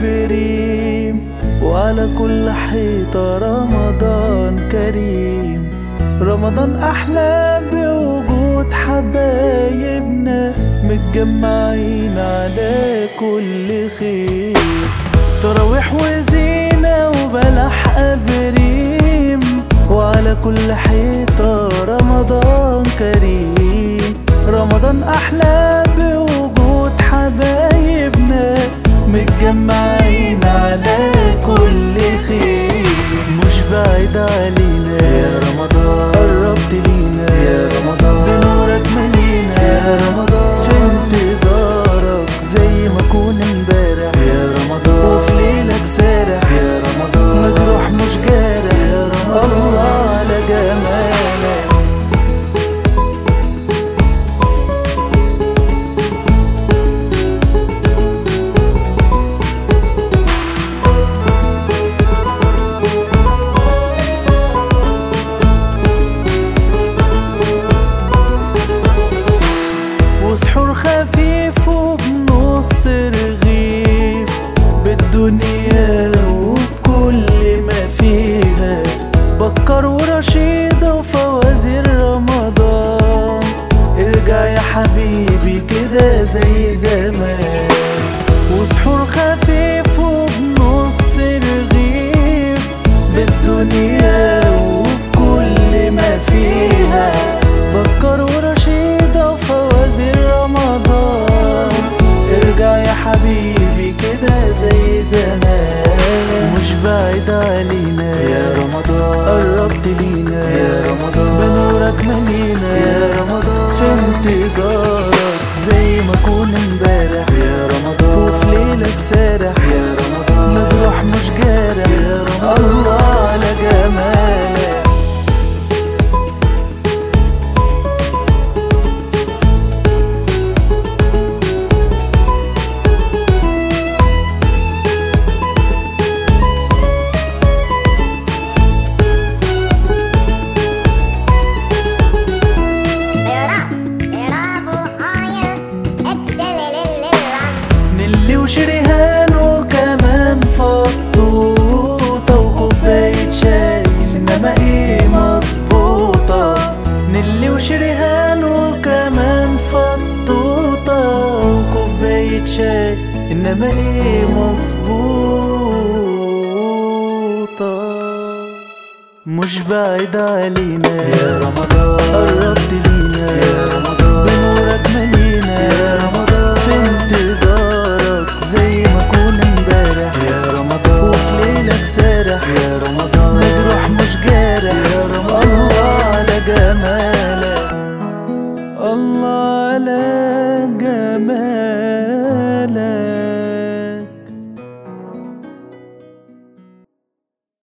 بريم وعلى كل حيطة رمضان كريم. رمضان أحلى بوجود حبايبنا متجمعين على كل خير. تراويح وزينة وبلح أبريم وعلى كل حيطة رمضان كريم. رمضان أحلى بوجود حبايبنا متجمعين على كل خير مش بعيد علينا حبيبي كده زي زمان. وسحور خفيف وبنص رغيف بالدنيا وبكل ما فيها. بكر ورشيدة وفوازير رمضان. ارجع يا حبيبي كده زي زمان. مش بعيد علينا. يا رمضان. قربت لينا. يا رمضان. بنورك ملينا يا رمضان. في انتظارك زي شاي إنما إيه مظبوطة. مش بعيد علينا يا رمضان. قربت لينا. يا رمضان. بنورك ملينا يا رمضان. في انتظارك زي ما كون امبارح. يا رمضان. وفي ليلك سارح. يا رمضان. مجروح مش جارح. يا رمضان. الله على جمالك. الله على جمالك.